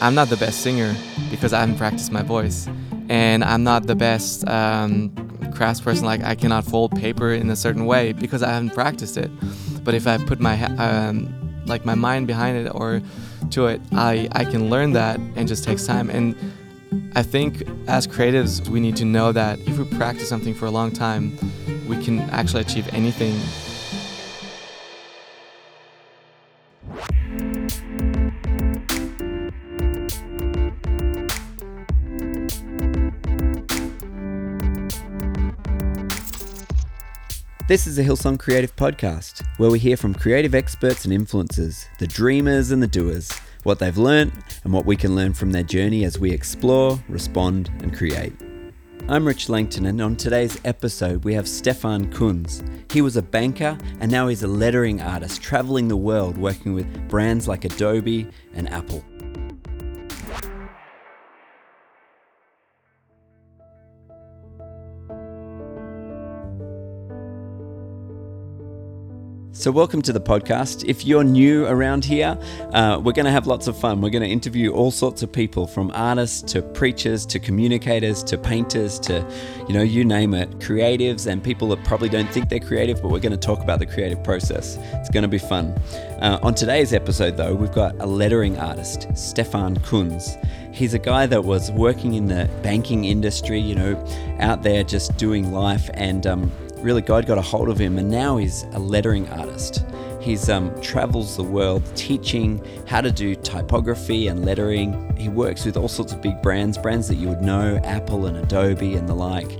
I'm not the best singer because I haven't practiced my voice, and I'm not the best um, craftsperson. Like I cannot fold paper in a certain way because I haven't practiced it. But if I put my um, like my mind behind it or to it, I I can learn that and just takes time. And I think as creatives, we need to know that if we practice something for a long time, we can actually achieve anything This is a Hillsong Creative Podcast, where we hear from creative experts and influencers, the dreamers and the doers, what they've learnt, and what we can learn from their journey as we explore, respond, and create. I'm Rich Langton, and on today's episode, we have Stefan Kunz. He was a banker, and now he's a lettering artist traveling the world working with brands like Adobe and Apple. So, welcome to the podcast. If you're new around here, uh, we're going to have lots of fun. We're going to interview all sorts of people from artists to preachers to communicators to painters to, you know, you name it, creatives and people that probably don't think they're creative, but we're going to talk about the creative process. It's going to be fun. Uh, on today's episode, though, we've got a lettering artist, Stefan Kunz. He's a guy that was working in the banking industry, you know, out there just doing life and, um, really God got a hold of him, and now he's a lettering artist. He's um, travels the world teaching how to do typography and lettering. He works with all sorts of big brands, brands that you would know, Apple and Adobe and the like.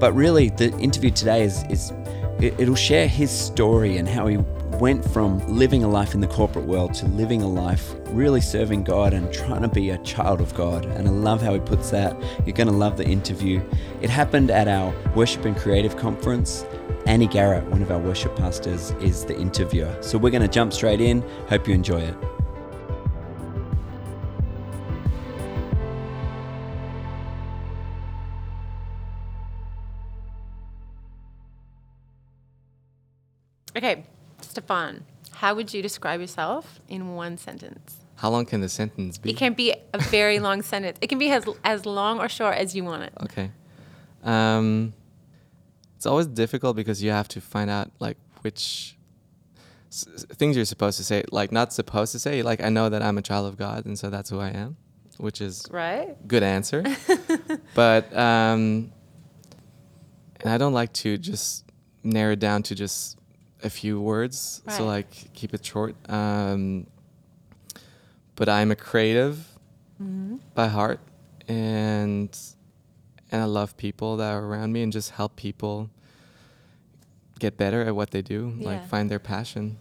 But really, the interview today is, is it, it'll share his story and how he went from living a life in the corporate world to living a life really serving God and trying to be a child of God. And I love how he puts that. You're going to love the interview. It happened at our Worship and Creative Conference. Annie Garrett, one of our worship pastors, is the interviewer. So we're going to jump straight in. Hope you enjoy it. Okay, Stefan, how would you describe yourself in one sentence? How long can the sentence be? It can be a very long sentence. It can be as, as long or short as you want it. Okay. Um, it's always difficult because you have to find out like which s- things you're supposed to say. Like not supposed to say. Like I know that I'm a child of God, and so that's who I am, which is Right? good answer. but um, and I don't like to just narrow it down to just a few words. So like keep it short. Um, but I'm a creative Mm-hmm. by heart, and and I love people that are around me and just help people get better at what they do, Yeah. like find their passion.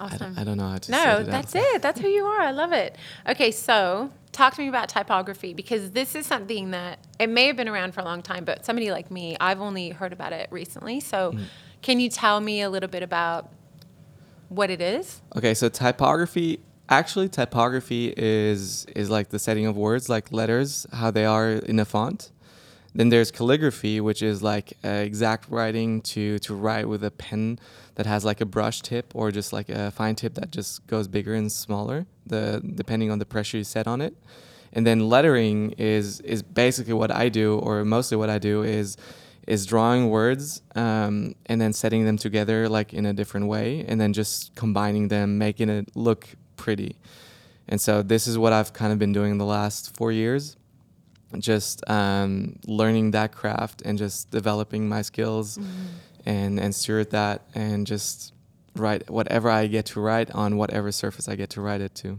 Awesome. I don't know how to say no, it. that's it. That's who you are. I love it. Okay, so talk to me about typography because this is something that it may have been around for a long time, but somebody like me, I've only heard about it recently. So, Mm. can you tell me a little bit about what it is? Okay, so typography actually typography is is like the setting of words like letters how they are in a font. Then there's calligraphy which is like uh, exact writing to to write with a pen that has like a brush tip or just like a fine tip that just goes bigger and smaller the depending on the pressure you set on it. And then lettering is is basically what I do or mostly what I do is is drawing words um, and then setting them together like in a different way and then just combining them making it look pretty and so this is what i've kind of been doing the last four years just um, learning that craft and just developing my skills and and steward that and just write whatever i get to write on whatever surface i get to write it to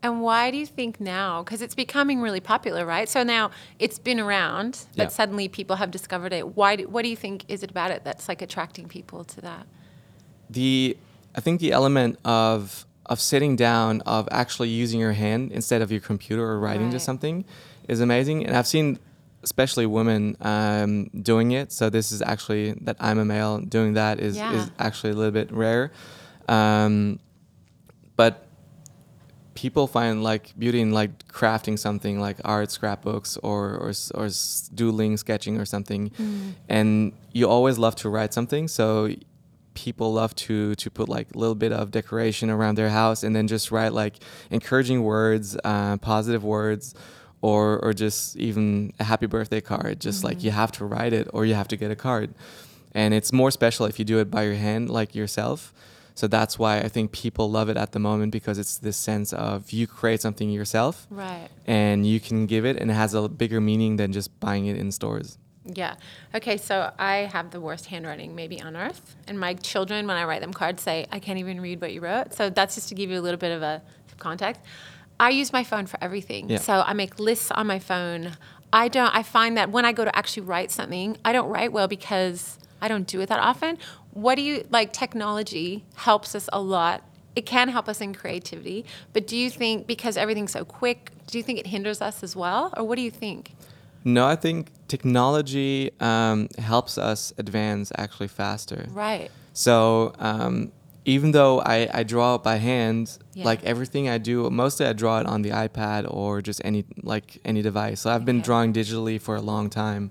And why do you think now? Because it's becoming really popular, right? So now it's been around, but Yeah. suddenly people have discovered it. Why? Do, what do you think is it about it that's like attracting people to that? the I think the element of of sitting down of actually using your hand instead of your computer or writing to something is amazing. And I've seen especially women um, doing it. So this is actually that I'm a male doing that is Yeah. is actually a little bit rare. Um, but people find like beauty in like crafting something like art scrapbooks or or, or doodling sketching or something. And you always love to write something. So people love to to put like a little bit of decoration around their house and then just write like encouraging words, uh, positive words, or or just even a happy birthday card. Just like you have to write it or you have to get a card, and it's more special if you do it by your hand, like yourself. So that's why I think people love it at the moment because it's this sense of you create something yourself Right. and you can give it and it has a bigger meaning than just buying it in stores. Yeah. Okay, so I have the worst handwriting maybe on earth. And my children, when I write them cards, say, I can't even read what you wrote. So that's just to give you a little bit of a context. I use my phone for everything. Yeah. So I make lists on my phone. I don't, I find that when I go to actually write something, I don't write well because I don't do it that often. What do you, like, technology helps us a lot. It can help us in creativity. But do you think, because everything's so quick, do you think it hinders us as well? Or what do you think? No, I think technology um, helps us advance actually faster. Right. So um, even though I, I draw it by hand, Yeah. like everything I do, mostly I draw it on the iPad or just any like any device. So I've been Okay. drawing digitally for a long time.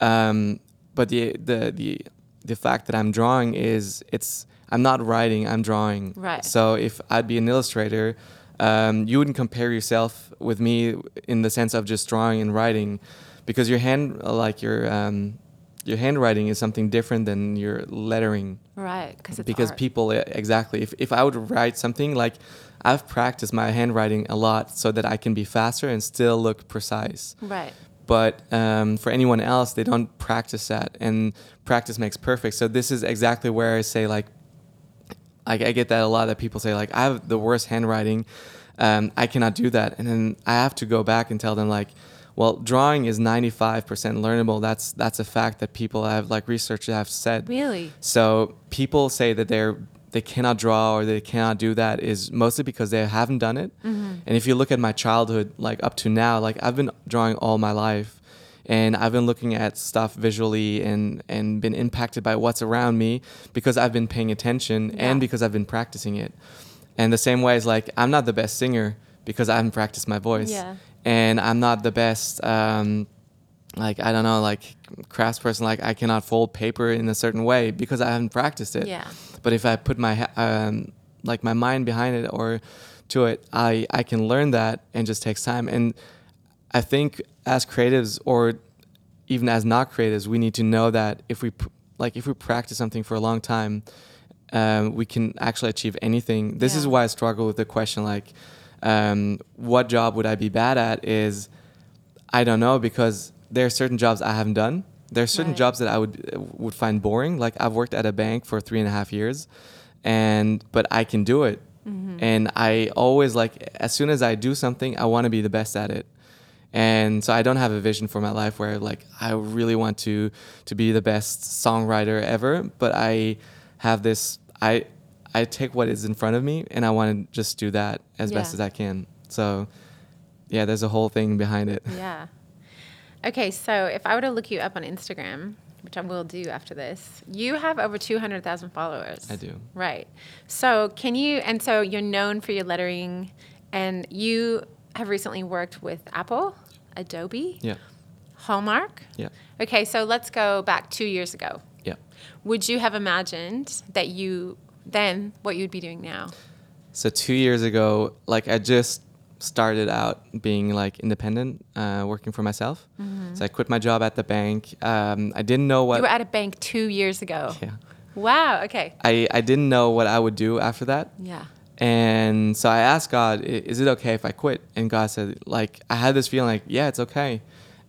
Um, but the the the the fact that I'm drawing is it's I'm not writing, I'm drawing. Right. So if I'd be an illustrator, um, you wouldn't compare yourself with me in the sense of just drawing and writing, because your hand like your um, your handwriting is something different than your lettering. Right, because art. people exactly if, if i would write something like i've practiced my handwriting a lot so that i can be faster and still look precise. Right. but um, for anyone else they don't practice that. And practice makes perfect. So this is exactly where i say like I, I get that a lot that people say like i have the worst handwriting. Um, i cannot do that. And then i have to go back and tell them like well drawing is 95% learnable that's that's a fact that people have like researchers have said Really? so people say that they're they cannot draw or they cannot do that is mostly because they haven't done it. Mm-hmm. And if you look at my childhood, like up to now, like I've been drawing all my life, and I've been looking at stuff visually and and been impacted by what's around me because I've been paying attention Yeah. and because I've been practicing it. And the same way is like I'm not the best singer because I haven't practiced my voice, Yeah. And I'm not the best. Um, like I don't know, like craftsperson, like I cannot fold paper in a certain way because I haven't practiced it. Yeah. But if I put my um, like my mind behind it or to it, I I can learn that and just takes time. And I think as creatives or even as not creatives, we need to know that if we like if we practice something for a long time, um, we can actually achieve anything. This is why I struggle with the question like, um, what job would I be bad at? Is I don't know because there are certain jobs I haven't done. There are certain Right. jobs that I would would find boring. Like I've worked at a bank for three and a half years, and but I can do it. Mm-hmm. And I always like as soon as I do something, I want to be the best at it. And so I don't have a vision for my life where like I really want to to be the best songwriter ever. But I have this I I take what is in front of me and I want to just do that as best as I can. So yeah, there's a whole thing behind it. Yeah. Okay, so if I were to look you up on Instagram, which I will do after this, you have over 200,000 followers. I do. Right. So, can you, and so you're known for your lettering, and you have recently worked with Apple, Adobe, Yeah. Hallmark. Yeah. Okay, so let's go back two years ago. Yeah. Would you have imagined that you, then, what you'd be doing now? So two years ago, like I just started out being like independent, uh, working for myself. So I quit my job at the bank. Um, I didn't know what. you were at a bank two years ago. yeah. Wow, okay. I, I didn't know what I would do after that. Yeah. And so I asked God, is it okay if I quit? And God said, like, I had this feeling like, yeah, it's okay.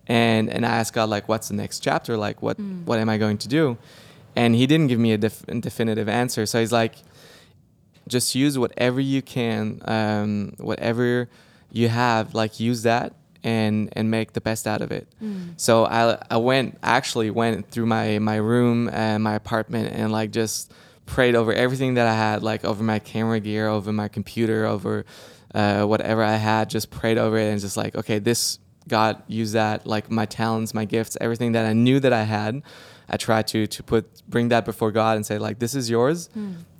And and I asked God, like, what's the next chapter? Like, what what am I going to do? And He didn't give me a def- definitive answer. So He's like, just use whatever you can, um, whatever you have, like, use that and and make the best out of it. So I I went actually went through my my room and my apartment and like just prayed over everything that I had, like over my camera gear, over my computer, over uh, whatever I had. Just prayed over it and just like, okay, this God use that, like my talents, my gifts, everything that I knew that I had. I tried to to put bring that before God and say like, this is yours,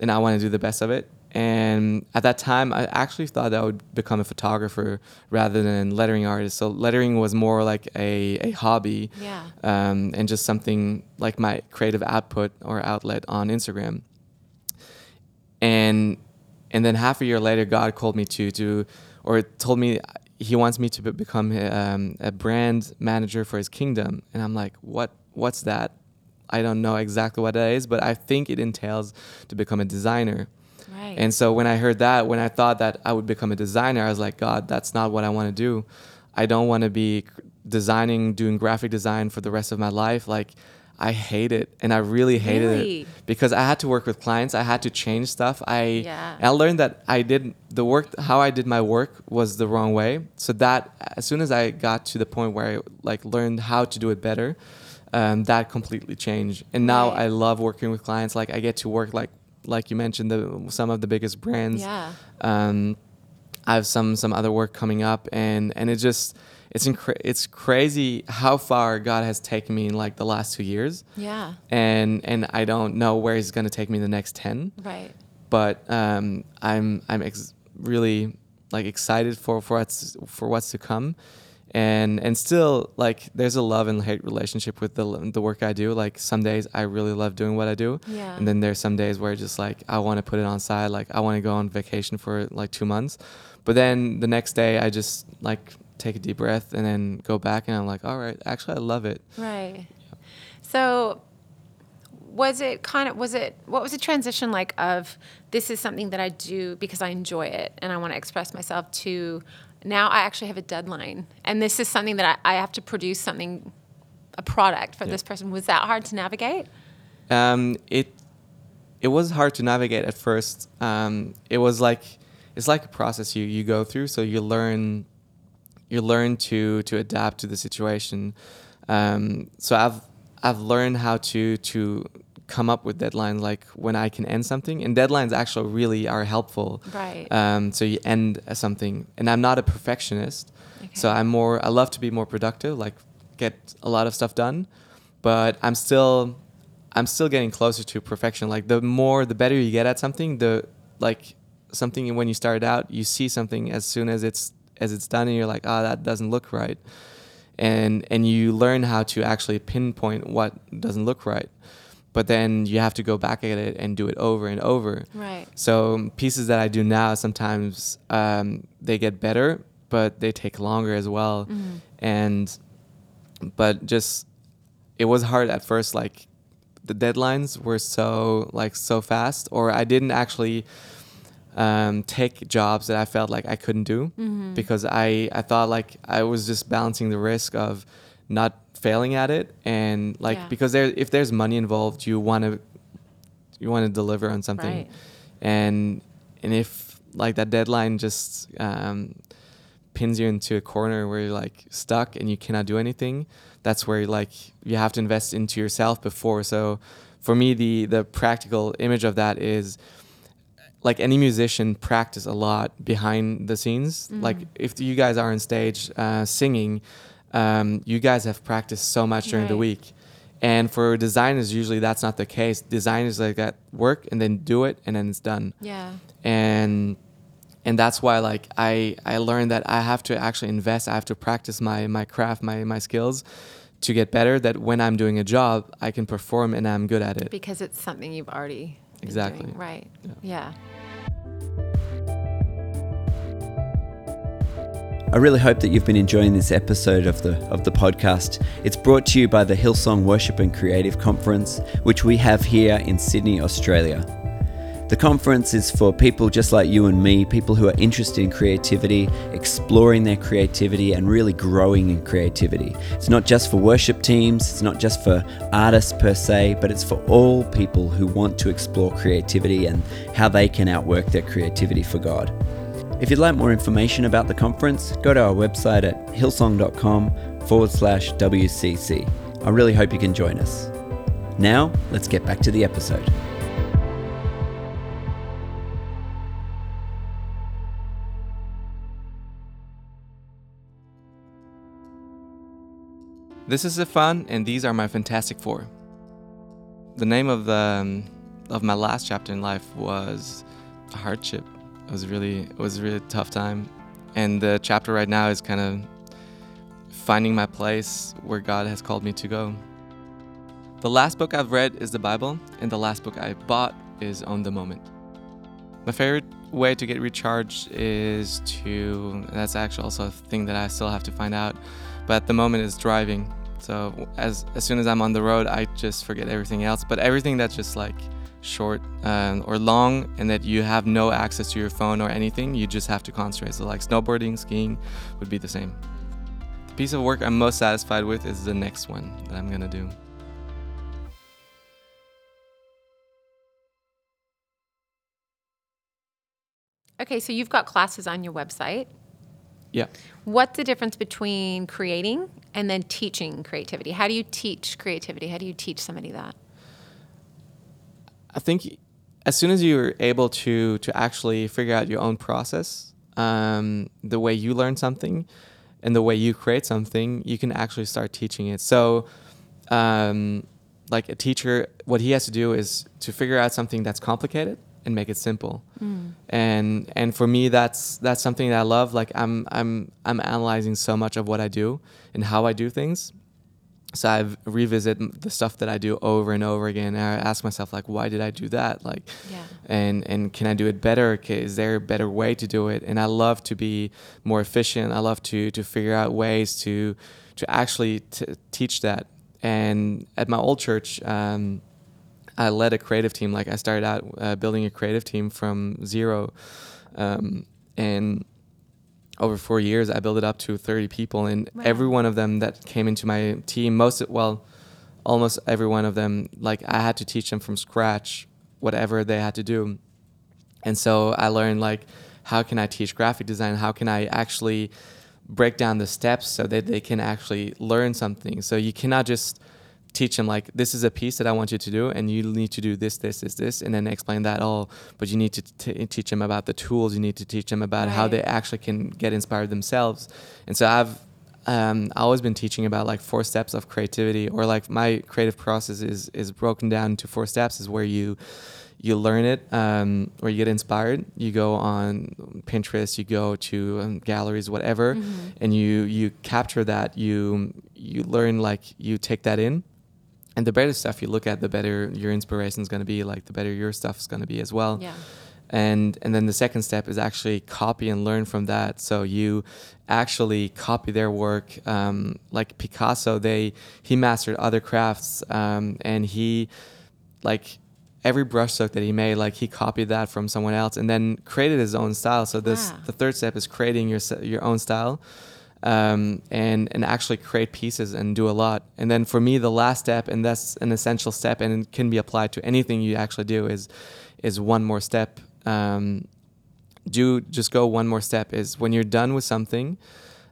and I want to do the best of it. And at that time, I actually thought that I would become a photographer rather than lettering artist. So lettering was more like a, a hobby Yeah. um, and just something like my creative output or outlet on Instagram. and and then half a year later, God called me to to or told me He wants me to be- become um, a brand manager for His kingdom, and I'm like, what? What's that? I don't know exactly what that is, but I think it entails to become a designer. Right. And so when I heard that, when I thought that I would become a designer, I was like, God, that's not what I want to do. I don't want to be designing, doing graphic design for the rest of my life. Like, I hate it, and I really hated Really? it because I had to work with clients. I had to change stuff. I Yeah. I learned that I did the work. How I did my work was the wrong way. So that as soon as I got to the point where I like learned how to do it better, um, that completely changed. And now Right. I love working with clients. Like I get to work like like you mentioned the some of the biggest brands. Yeah. Um, I have some some other work coming up, and and it just it's incre- it's crazy how far God has taken me in like the last two years, yeah. and and I don't know where He's gonna take me the next ten Right. but um, I'm I'm ex- really like excited for for what's for what's to come, and and still like there's a love and hate relationship with the the work I do. Like some days I really love doing what I do, Yeah. and then there's some days where just like I want to put it on side. Like I want to go on vacation for like two months, but then the next day I just like take a deep breath and then go back and I'm like, all right, actually I love it. Right. So was it kind of was it what was the transition like of this is something that I do because I enjoy it and I want to express myself to now I actually have a deadline and this is something that I, I have to produce something a product for Yeah. this person. Was that hard to navigate? Um, it it was hard to navigate at first. Um, it was like it's like a process you you go through. So you learn you learn to to adapt to the situation. Um, so I've I've learned how to to come up with deadlines like when I can end something and deadlines actually really are helpful. Right. Um, so you end something and I'm not a perfectionist. So I'm more I love to be more productive, like get a lot of stuff done, but I'm still I'm still getting closer to perfection. Like the more the better you get at something, the like something when you start out, you see something as soon as it's as it's done and you're like, "Ah, that doesn't look right." And and you learn how to actually pinpoint what doesn't look right. But then you have to go back at it and do it over and over. Right. So pieces that I do now sometimes um, they get better, but they take longer as well. And but just it was hard at first. Like the deadlines were so like so fast, or I didn't actually um, take jobs that I felt like I couldn't do because I I thought like I was just balancing the risk of not failing at it and like Yeah. because there if there's money involved, you want to you want to deliver on something Right. and and if like that deadline just um, pins you into a corner where you're like stuck and you cannot do anything that's where like you have to invest into yourself before so for me the the practical image of that is like any musician practice a lot behind the scenes like if you guys are on stage uh, singing um, you guys have practiced so much during the week and for designers usually that's not the case designers like that work and then do it and then it's done Yeah. and and that's why like I I learned that I have to actually invest. I have to practice my my craft, my my skills to get better. That when I'm doing a job, I can perform and I'm good at it. Because it's something you've already been Exactly. doing. Right. Yeah. yeah. I really hope that you've been enjoying this episode of the of the podcast. It's brought to you by the Hillsong Worship and Creative Conference, which we have here in Sydney, Australia. The conference is for people just like you and me, people who are interested in creativity, exploring their creativity, and really growing in creativity. It's not just for worship teams, it's not just for artists per se, but it's for all people who want to explore creativity and how they can outwork their creativity for God. If you'd like more information about the conference, go to our website at hillsong.com forward slash WCC. I really hope you can join us. Now, let's get back to the episode. This is Stefan, and these are my Fantastic Four. The name of the um, of my last chapter in life was hardship. It was really it was a really tough time, and the chapter right now is kind of finding my place where God has called me to go. The last book I've read is the Bible, and the last book I bought is On the Moment. My favorite way to get recharged is to. That's actually also a thing that I still have to find out. But at the moment, is driving. So as as soon as I'm on the road, I just forget everything else. But everything that's just like short um, or long, and that you have no access to your phone or anything, you just have to concentrate. So like snowboarding, skiing, would be the same. The piece of work I'm most satisfied with is the next one that I'm gonna do. Okay, so you've got classes on your website. Yeah. What's the difference between creating and then teaching creativity? How do you teach creativity? How do you teach somebody that? I think as soon as you're able to to actually figure out your own process, um, the way you learn something, and the way you create something, you can actually start teaching it. So, um, like a teacher, what he has to do is to figure out something that's complicated and make it simple. And and for me, that's that's something that I love. Like I'm I'm I'm analyzing so much of what I do and how I do things. So I revisit the stuff that I do over and over again. And I ask myself like, why did I do that? Like, Yeah. and and can I do it better? Is there a better way to do it? And I love to be more efficient. I love to to figure out ways to to actually t- teach that. And at my old church, um, I led a creative team. Like I started out uh, building a creative team from zero, um, and over four years, I built it up to 30 people, and Wow. every one of them that came into my team, most well, almost every one of them, like I had to teach them from scratch whatever they had to do, and so I learned like how can I teach graphic design? How can I actually break down the steps so that they can actually learn something? So you cannot just teach them like this is a piece that I want you to do, and you need to do this, this, this, this, and then explain that all. But you need to t- teach them about the tools. You need to teach them about how they actually can get inspired themselves. And so I've um, always been teaching about like four steps of creativity, or like my creative process is is broken down into four steps. Is where you you learn it, um, or you get inspired. You go on Pinterest, you go to um, galleries, whatever, and you you capture that. You you learn like you take that in, and the better stuff you look at, the better your inspiration is going to be. Like the better your stuff is going to be as well Yeah. and and then the second step is actually copy and learn from that so you actually copy their work um, like picasso they he mastered other crafts um, and he like every brushstroke that he made like he copied that from someone else and then created his own style so this the third step is creating your your own style um, and and actually create pieces and do a lot. And then for me, the last step, and that's an essential step, and can be applied to anything you actually do, is is one more step. Um, do just go one more step. Is when you're done with something,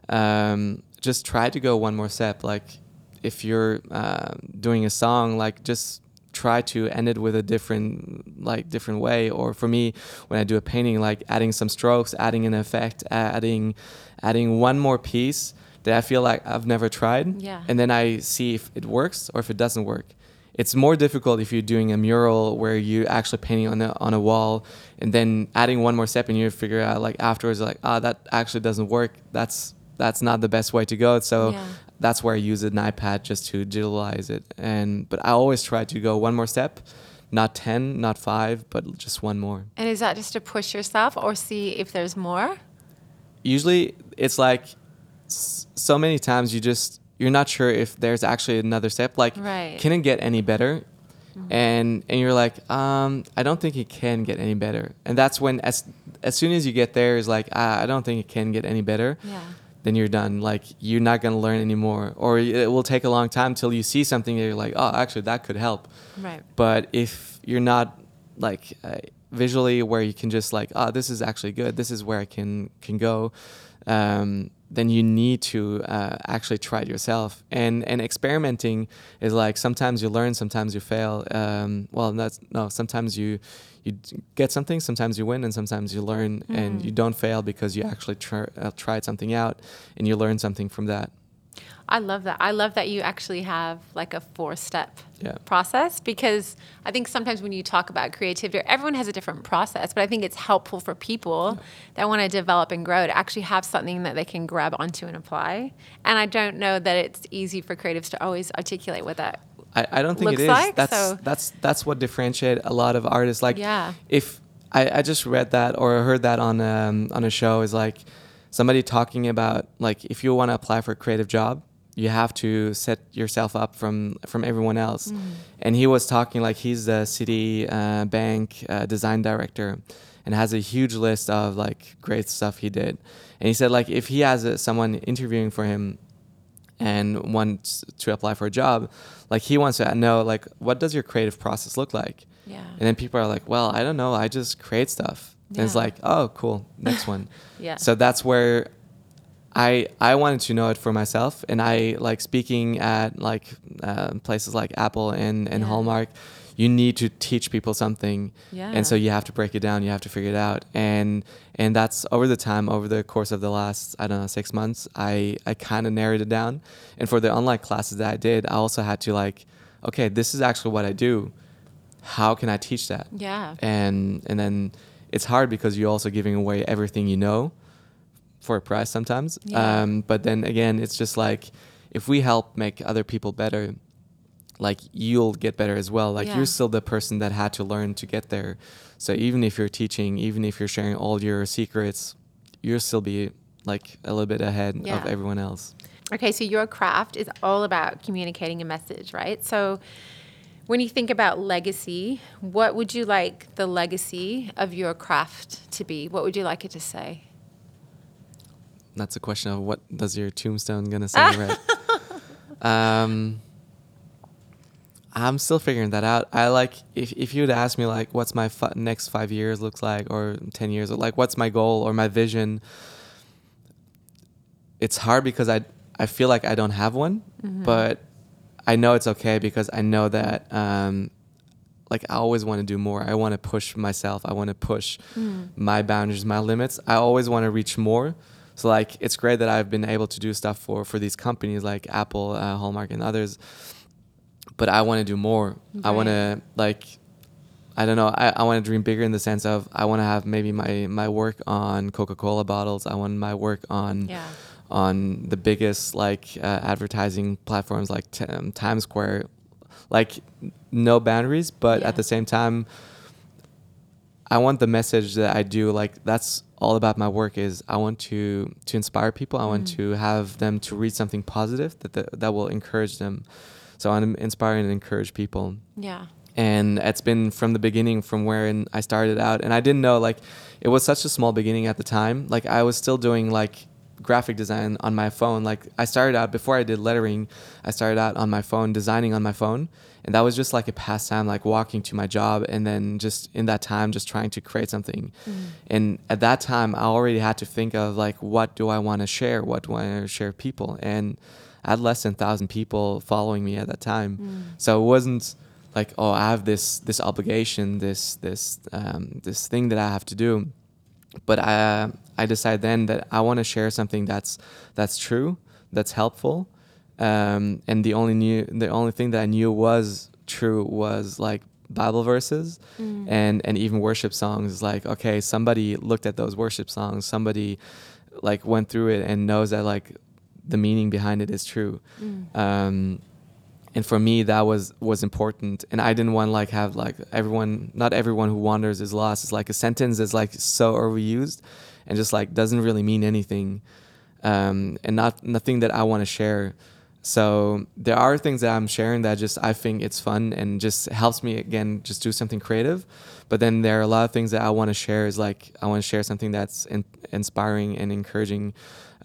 um, just try to go one more step. Like if you're uh, doing a song, like just try to end it with a different like different way. Or for me when i do a painting like adding some strokes adding an effect adding adding one more piece that i feel like i've never tried Yeah. and then i see if it works or if it doesn't work. It's more difficult if you're doing a mural where you're actually painting on a, on a wall and then adding one more step and you figure out like afterwards like ah that actually doesn't work. That's that's not the best way to go so Yeah. that's where I use an iPad just to digitalize it. And but I always try to go one more step, not ten, not five, but just one more. And is that just to push yourself or see if there's more? Usually, it's like so many times you just you're not sure if there's actually another step. Like, Right. can it get any better? And and you're like, um, I don't think it can get any better. And that's when as as soon as you get there, is like, ah, I don't think it can get any better. Yeah. Then you're done. Like you're not gonna learn anymore, or it will take a long time till you see something that you're like, oh, actually that could help. Right. But if you're not like uh, visually where you can just like, oh, this is actually good. This is where I can can go. Um, then you need to uh, actually try it yourself. And and experimenting is like sometimes you learn, sometimes you fail. Um, well, that's no. Sometimes you you get something, sometimes you win, and sometimes you learn, and you don't fail because you actually tr- uh, tried something out, and you learn something from that. I love that. I love that you actually have like a four step Yeah. process because I think sometimes when you talk about creativity, everyone has a different process, but I think it's helpful for people that want to develop and grow to actually have something that they can grab onto and apply. And I don't know that it's easy for creatives to always articulate what that I, I don't think it is. like, that's so- that's that's what differentiate a lot of artists. Like Yeah. if I, I just read that or heard that on um, on a show is like somebody talking about like if you want to apply for a creative job you have to set yourself up from from everyone else Mm. and he was talking like he's the city uh, bank uh, design director and has a huge list of like great stuff he did and he said like if he has uh, someone interviewing for him and wants to apply for a job like he wants to know like what does your creative process look like Yeah. and then people are like well i don't know i just create stuff Yeah. and it's like oh cool next one Yeah. so that's where I I wanted to know it for myself, and I like speaking at like uh, places like Apple and and Yeah. Hallmark. You need to teach people something, Yeah. and so you have to break it down. You have to figure it out, and and that's over the time, over the course of the last I don't know six months. I I kind of narrowed it down, and for the online classes that I did, I also had to like, okay, this is actually what I do. How can I teach that? Yeah. and and then it's hard because you're also giving away everything you know for a price sometimes. Yeah. Um, but then again, it's just like if we help make other people better, like you'll get better as well. Like Yeah. you're still the person that had to learn to get there. So even if you're teaching, even if you're sharing all your secrets, you'll still be like a little bit ahead Yeah. of everyone else. Okay, so your craft is all about communicating a message, right? So when you think about legacy, what would you like the legacy of your craft to be? What would you like it to say? That's a question of what does your tombstone gonna say, right? Um, I'm still figuring that out. I like if if you would ask me like what's my fi- next five years looks like or ten years or like what's my goal or my vision. It's hard because I I feel like I don't have one, but I know it's okay because I know that um, like I always want to do more. I want to push myself. I want to push my boundaries, my limits. I always want to reach more. So like it's great that I've been able to do stuff for for these companies like Apple, uh, Hallmark, and others. But I want to do more. I want to like I don't know. I, I want to dream bigger in the sense of I want to have maybe my my work on Coca Cola bottles. I want my work on Yeah. on the biggest like uh, advertising platforms like t- um, Times Square, like no boundaries, but Yeah. at the same time, I want the message that I do like that's all about my work is I want to to inspire people. I want to have them to read something positive that that, that will encourage them. So I want to inspire and encourage people. Yeah. and it's been from the beginning from where I started out. And I didn't know like it was such a small beginning at the time. Like I was still doing like graphic design on my phone. Like I started out before I did lettering I started out on my phone designing on my phone. And that was just like a pastime like walking to my job and then just in that time just trying to create something. Mm. And at that time I already had to think of like what do I want to share? What do I want to share people? And I had less than 1000 people following me at that time. So it wasn't like oh i have this this obligation this this um, this thing that i have to do. But i i decided then that i want to share something that's that's true that's helpful um, and the only new the only thing that i knew was true was like bible verses and and even worship songs. Like okay somebody looked at those worship songs. Somebody like went through it and knows that like the meaning behind it is true. Um, and for me that was was important. And i didn't want to like have like everyone not everyone who wanders is lost. It's like a sentence that's like so overused and just like doesn't really mean anything um, and not nothing that i want to share. So there are things that i'm sharing that just i think it's fun and just helps me again just do something creative. But then there are a lot of things that i want to share is like i want to share something that's in, inspiring and encouraging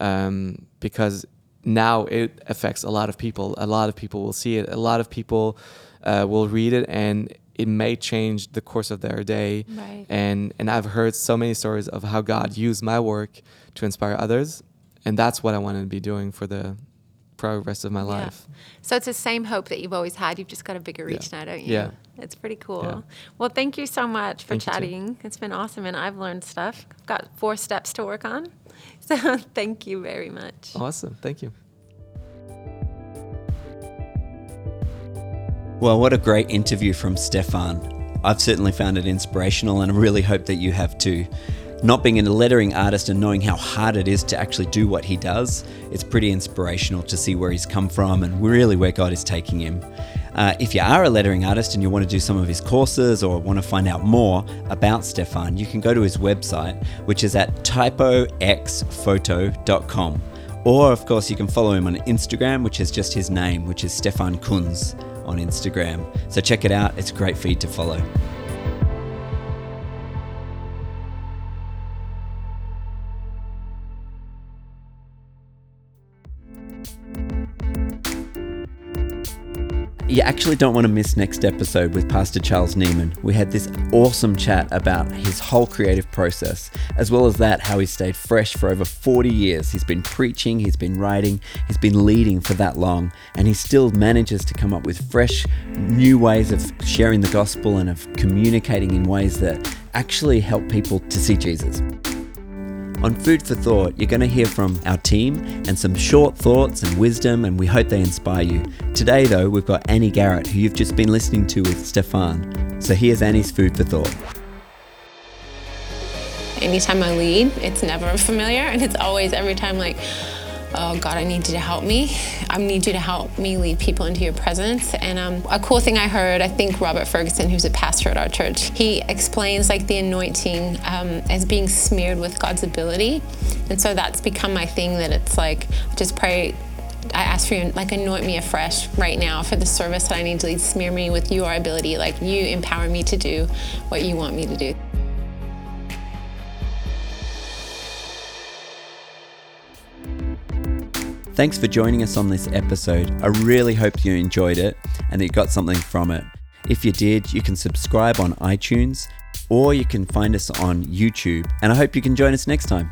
um, because now it affects a lot of people. A lot of people will see it. A lot of people uh, will read it, and it may change the course of their day. Right. And and I've heard so many stories of how God used my work to inspire others, and that's what I want to be doing for the probably rest of my Yeah. life. So it's the same hope that you've always had. You've just got a bigger reach Yeah. now, don't you? Yeah. It's pretty cool. Yeah. Well, thank you so much for Thank chatting. It's been awesome, and I've learned stuff. I've got four steps to work on. So thank you very much. Awesome. Thank you. Well, what a great interview from Stefan. I've certainly found it inspirational and I really hope that you have too. Not being a lettering artist and knowing how hard it is to actually do what he does, it's pretty inspirational to see where he's come from and really where God is taking him. Uh, if you are a lettering artist and you want to do some of his courses or want to find out more about Stefan, you can go to his website, which is at typoxphoto.com. Or, of course, you can follow him on Instagram, which is just his name, which is Stefan Kunz on Instagram. So check it out, it's a great feed to follow. You actually don't want to miss next episode with Pastor Charles Nieman. We had this awesome chat about his whole creative process, as well as that, how he stayed fresh for over 40 years. He's been preaching, he's been writing, he's been leading for that long, and he still manages to come up with fresh, new ways of sharing the gospel and of communicating in ways that actually help people to see Jesus. On Food for Thought, you're going to hear from our team and some short thoughts and wisdom, and we hope they inspire you. Today, though, we've got Annie Garrett, who you've just been listening to with Stefan. So here's Annie's Food for Thought. Anytime I lead, it's never familiar, and it's always every time like, oh God, I need you to help me. I need you to help me lead people into your presence. And um, a cool thing I heard, I think Robert Fergusson, who's a pastor at our church, he explains like the anointing um, as being smeared with God's ability. And so that's become my thing that it's like, just pray. I ask for you, like, anoint me afresh right now for the service that I need to lead. Smear me with your ability. Like, you empower me to do what you want me to do. Thanks for joining us on this episode. I really hope you enjoyed it and that you got something from it. If you did, you can subscribe on iTunes or you can find us on YouTube. And I hope you can join us next time.